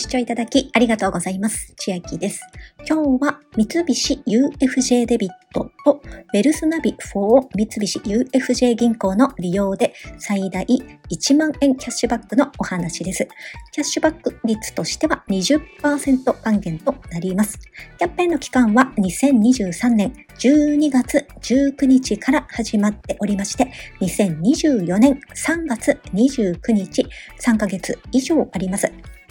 視聴いただきありがとうございます。千秋です。今日は三菱 UFJ デビットとウェルスナビ4三菱 UFJ 銀行の利用で最大1万円キャッシュバックのお話です。キャッシュバック率としては20%還元となります。キャンペーンの期間は2023年12月19日から始まっておりまして、2024年3月29日、3ヶ月以上あります。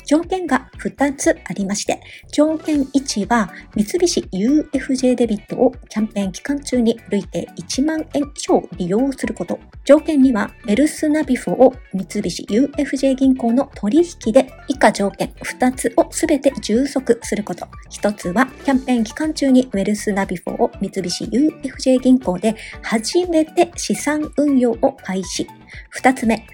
条件が2つありまして、条件1は三菱 UFJ デビットをキャンペーン期間中に累計1万円以上利用すること。条件2はウェルスナビフォを三菱 UFJ 銀行の取引で以下条件2つをすべて充足すること。1つはキャンペーン期間中にウェルスナビフォを三菱 UFJ 銀行で初めて資産運用を開始。2つ目、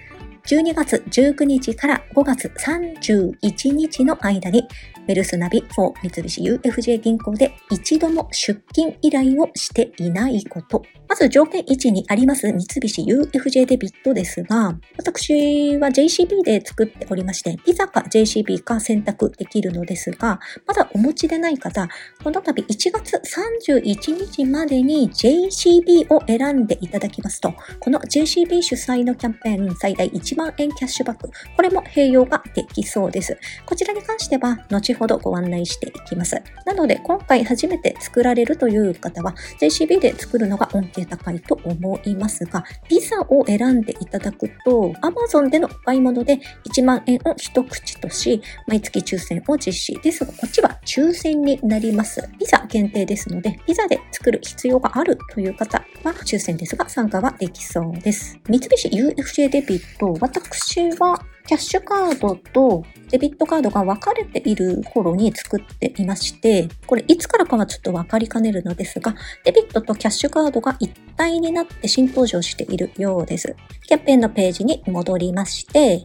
12月19日から5月31日の間に、ウェルスナビ4三菱 UFJ 銀行で一度も出金依頼をしていないこと。まず条件1にあります三菱 UFJ デビットですが、私は JCB で作っておりまして、ピザか JCB か選択できるのですが、まだお持ちでない方、この度1月31日までに JCB を選んでいただきますと、この JCB 主催のキャンペーン最大1 1万円キャッシュバック、これも併用ができそうです。こちらに関しては後ほどご案内していきます。なので今回初めて作られるという方は JCB で作るのが恩恵高いと思いますが、ピザを選んでいただくと Amazon でのお買い物で1万円を一口とし、毎月抽選を実施ですが、こっちは抽選になります。ピザ限定ですので、ピザで作る必要があるという方は抽選ですが参加はできそうです。三菱 UFJ デビット、私はキャッシュカードとデビットカードが分かれている頃に作っていまして、これいつからかはちょっと分かりかねるのですが、デビットとキャッシュカードが一体になって新登場しているようです。キャンペーンのページに戻りまして、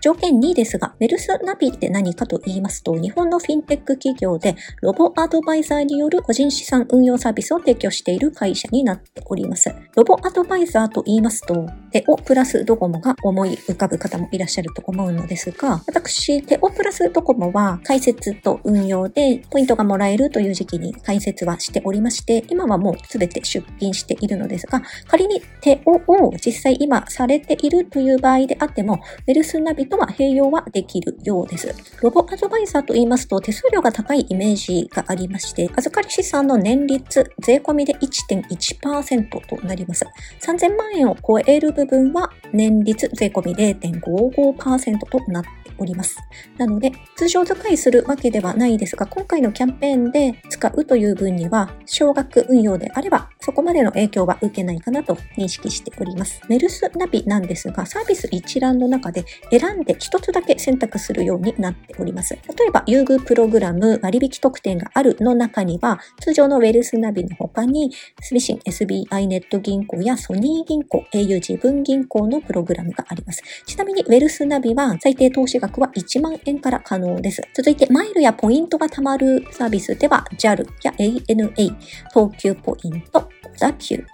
条件2ですが、ウェルスナビって何かと言いますと、日本のフィンテック企業でロボアドバイザーによる個人資産運用サービスを提供している会社になっております。ロボアドバイザーと言いますと、テオプラスドコモが思い浮かぶ方もいらっしゃると思うのですが、私、テオプラスドコモは解説と運用でポイントがもらえるという時期に解説はしておりまして、今はもうすべて出品しているのですが、仮にテオを実際今されているという場合であっても、ウェルスナビとは併用はできるようです。ロボアドバイザーと言いますと手数料が高いイメージがありまして、預かり資産の年率税込みで1.1%となります。3000万円を超える部分は年率税込み0.55%となっております。なので、通常使いするわけではないですが、今回のキャンペーンで使うという分には、少額運用であれば、そこまでの影響は受けないかなと認識しております。メルスナビなんですが、サービス一覧の中で選んで一つだけ選択するようになっております。例えば、優遇プログラム割引特典があるの中には、通常のウェルスナビの他に、住信 SBI ネット銀行やソニー銀行、au 自分銀行のプログラムがあります。ちなみに、 WealthNavi は最低投資額は1万円から可能です。続いて、マイルやポイントが貯まるサービスでは、JAL や ANA、東急ポイント、小田急、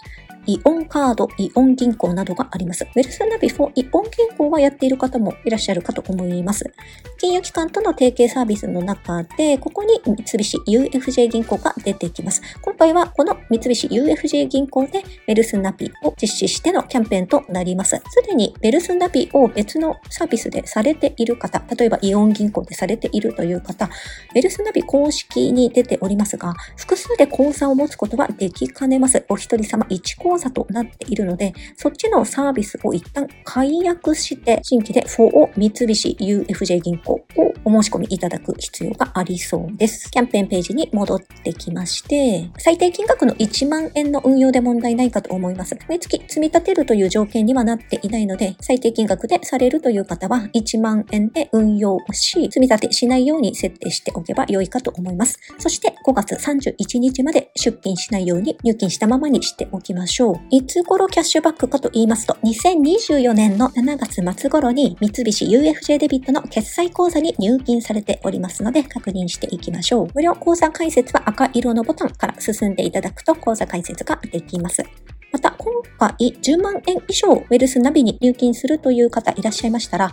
イオンカード、イオン銀行などがあります。 WealthNavi for イオン銀行はやっている方もいらっしゃるかと思います。金融機関との提携サービスの中で、ここに三菱 UFJ 銀行が出てきます。今回はこの三菱 UFJ 銀行で WealthNavi を実施してのキャンペーンとなります。すでに WealthNavi を別のサービスでされている方、例えばイオン銀行でされているという方、ウェルスナビ公式に出ておりますが、複数で口座を持つことはできかねます。お一人様1口座となっているので、そっちのサービスを一旦解約して、新規で4を三菱 UFJ 銀行をお申し込みいただく必要がありそうです。キャンペーンページに戻ってきまして、最低金額の1万円の運用で問題ないかと思います。毎月積み立てるという条件にはなっていないので、最低金額でされるという方は1万円で運用し、積み立てしないように設定しておけば良いかと思います。そして5月31日まで出金しないように入金したままにしておきましょう。いつ頃キャッシュバックかと言いますと、2024年の7月末頃に三菱 UFJ デビットの決済口座に入金されておりますので確認していきましょう。無料口座開設は赤色のボタンから進んでいただくと口座開設ができます。また、今回10万円以上ウェルスナビに入金するという方いらっしゃいましたら、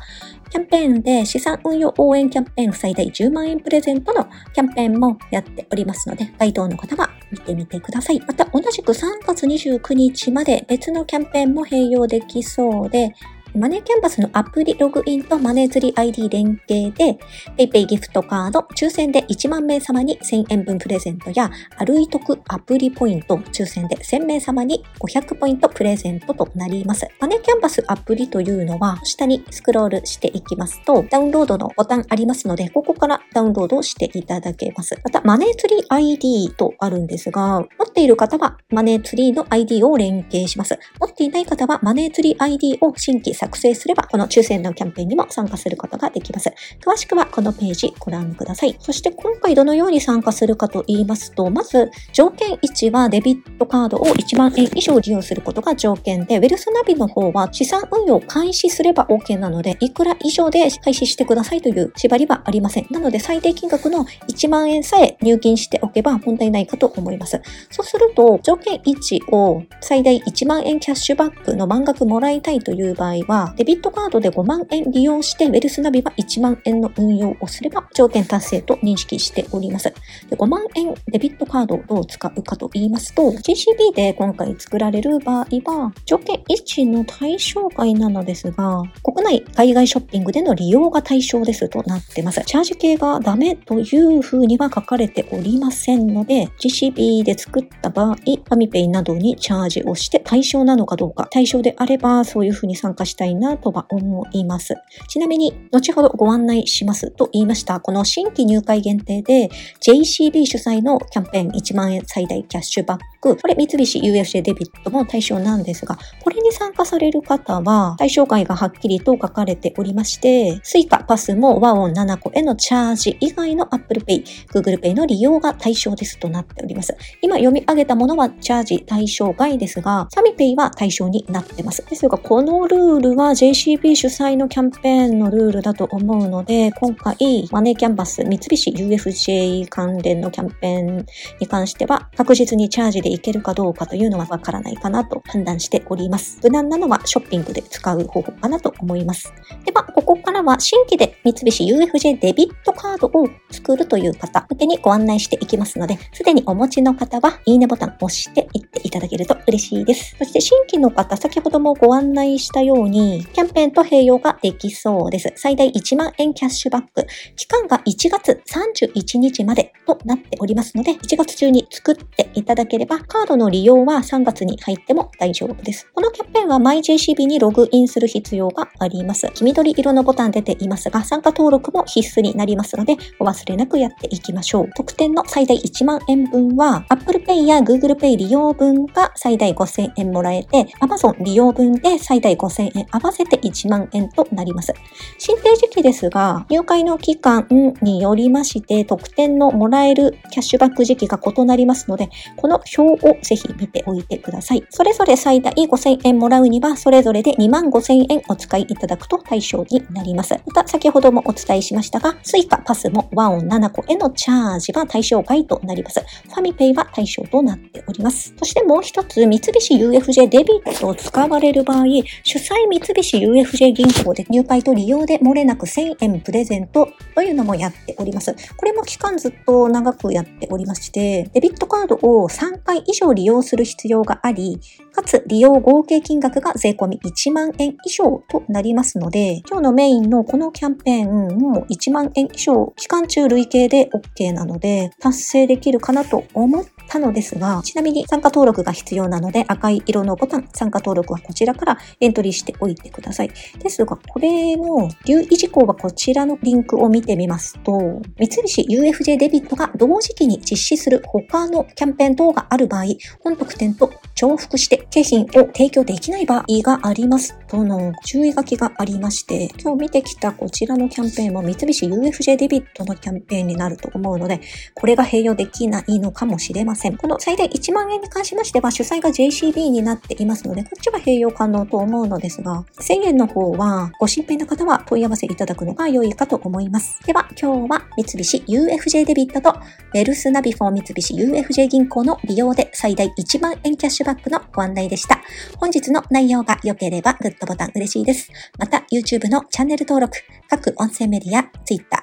キャンペーンで資産運用応援キャンペーン最大10万円プレゼントのキャンペーンもやっておりますので、該当の方は見てみてください。また、同じく3月29日まで別のキャンペーンも併用できそうで、マネーキャンバスのアプリログインとマネー釣り ID 連携で PayPay ギフトカード抽選で1万名様に1000円分プレゼントや歩いとくアプリポイント抽選で1000名様に500ポイントプレゼントとなります。マネーキャンバスアプリというのは下にスクロールしていきますとダウンロードのボタンありますのでここからダウンロードしていただけます。またマネー釣り ID とあるんですが持っている方はマネー釣りの ID を連携します。持っていない方はマネー釣り ID を新規作成すれば、この抽選のキャンペーンにも参加することができます。詳しくはこのページご覧ください。そして今回どのように参加するかと言いますと、まず条件1はデビットカードを1万円以上利用することが条件で、ウェルスナビの方は資産運用を開始すれば OK なので、いくら以上で開始してくださいという縛りはありません。なので最低金額の1万円さえ入金しておけば問題ないかと思います。そうすると、条件1を最大1万円キャッシュバックの満額もらいたいという場合は、デビットカードで5万円利用して、ウェルスナビは1万円の運用をすれば、条件達成と認識しております。で5万円デビットカードをどう使うかと言いますと、JCB で今回作られる場合は、条件1の対象外なのですが、国内、海外ショッピングでの利用が対象ですとなってます。チャージ系がダメという風には書かれておりませんので、GCB で作った場合、ファミペイなどにチャージをして対象なのかどうか、対象であればそういう風に参加したたいなとは思います。ちなみに、後ほどご案内しますと言いました、この新規入会限定で JCB 主催のキャンペーン1万円最大キャッシュバック、これ三菱 UFJ デビットも対象なんですが、これに参加される方は対象外がはっきりと書かれておりまして、Suica、パスも和音7個へのチャージ以外の Apple Pay、Google Pay の利用が対象ですとなっております。今読み上げたものはチャージ対象外ですが、サミペイは対象になってます。ですが、このルールは JCB 主催のキャンペーンのルールだと思うので、今回、マネーキャンバス三菱 UFJ 関連のキャンペーンに関しては、確実にチャージでいけるかどうかというのはわからないかなと判断しております。無難なのはショッピングで使う方法かなと思います。では、ここからは新規で三菱 UFJ デビットカードを作るという方向けにご案内していきますので、すでにお持ちの方はいいねボタンを押していっていただけると嬉しいです。そして新規の方、先ほどもご案内したように、キャンペーンと併用ができそうです。最大1万円キャッシュバック。期間が1月31日までとなっておりますので、1月中に作っていただければ、カードの利用は3月に入っても大丈夫です。このキャンペーンは MyJCB にログインする必要があります。黄緑色のボタン出ていますが、参加登録も必須になりますので、お忘れなくやっていきましょう。特典の最大1万円分は、Apple Pay や Google Pay 利用分が最大5000円もらえて、Amazon 利用分で最大5000円合わせて1万円となります。申請時期ですが、入会の期間によりまして、特典のもらえるキャッシュバック時期が異なりますので、この表をぜひ見ておいてください。それぞれ最大5000円もらうには、それぞれで2万5000円お使いいただくと対象になります。また、先ほどもお伝えしましたが、Suica、パスも和音7個へのチャージは対象外となります。ファミペイは対象となっております。そしてもう一つ、三菱 UFJ デビットを使われる場合、主催三菱 UFJ 銀行で入会と利用で漏れなく1000円プレゼントというのもやっております。これも期間ずっと長くやっておりまして、デビットカードを3回以上利用する必要があり、かつ利用合計金額が税込み1万円以上となりますので、今日のメインのこのキャンペーンも1万円以上期間中累計で OK なので達成できるかなと思ってたのですが、ちなみに参加登録が必要なので赤い色のボタン参加登録はこちらからエントリーしておいてください。ですが、これの留意事項はこちらのリンクを見てみますと、三菱 UFJ デビットが同時期に実施する他のキャンペーン等がある場合、本特典と重複して景品を提供できない場合がありますとの注意書きがありまして、今日見てきたこちらのキャンペーンも三菱 UFJ デビットのキャンペーンになると思うので、これが併用できないのかもしれません。ません。この最大1万円に関しましては、主催が JCB になっていますので、こっちは併用可能と思うのですが、1000円の方は、ご心配な方は問い合わせいただくのが良いかと思います。では、今日は三菱 UFJ デビットと、WealthNavi for 三菱 UFJ 銀行の利用で最大1万円キャッシュバックのご案内でした。本日の内容が良ければグッドボタン嬉しいです。また、YouTube のチャンネル登録、各音声メディア、Twitter、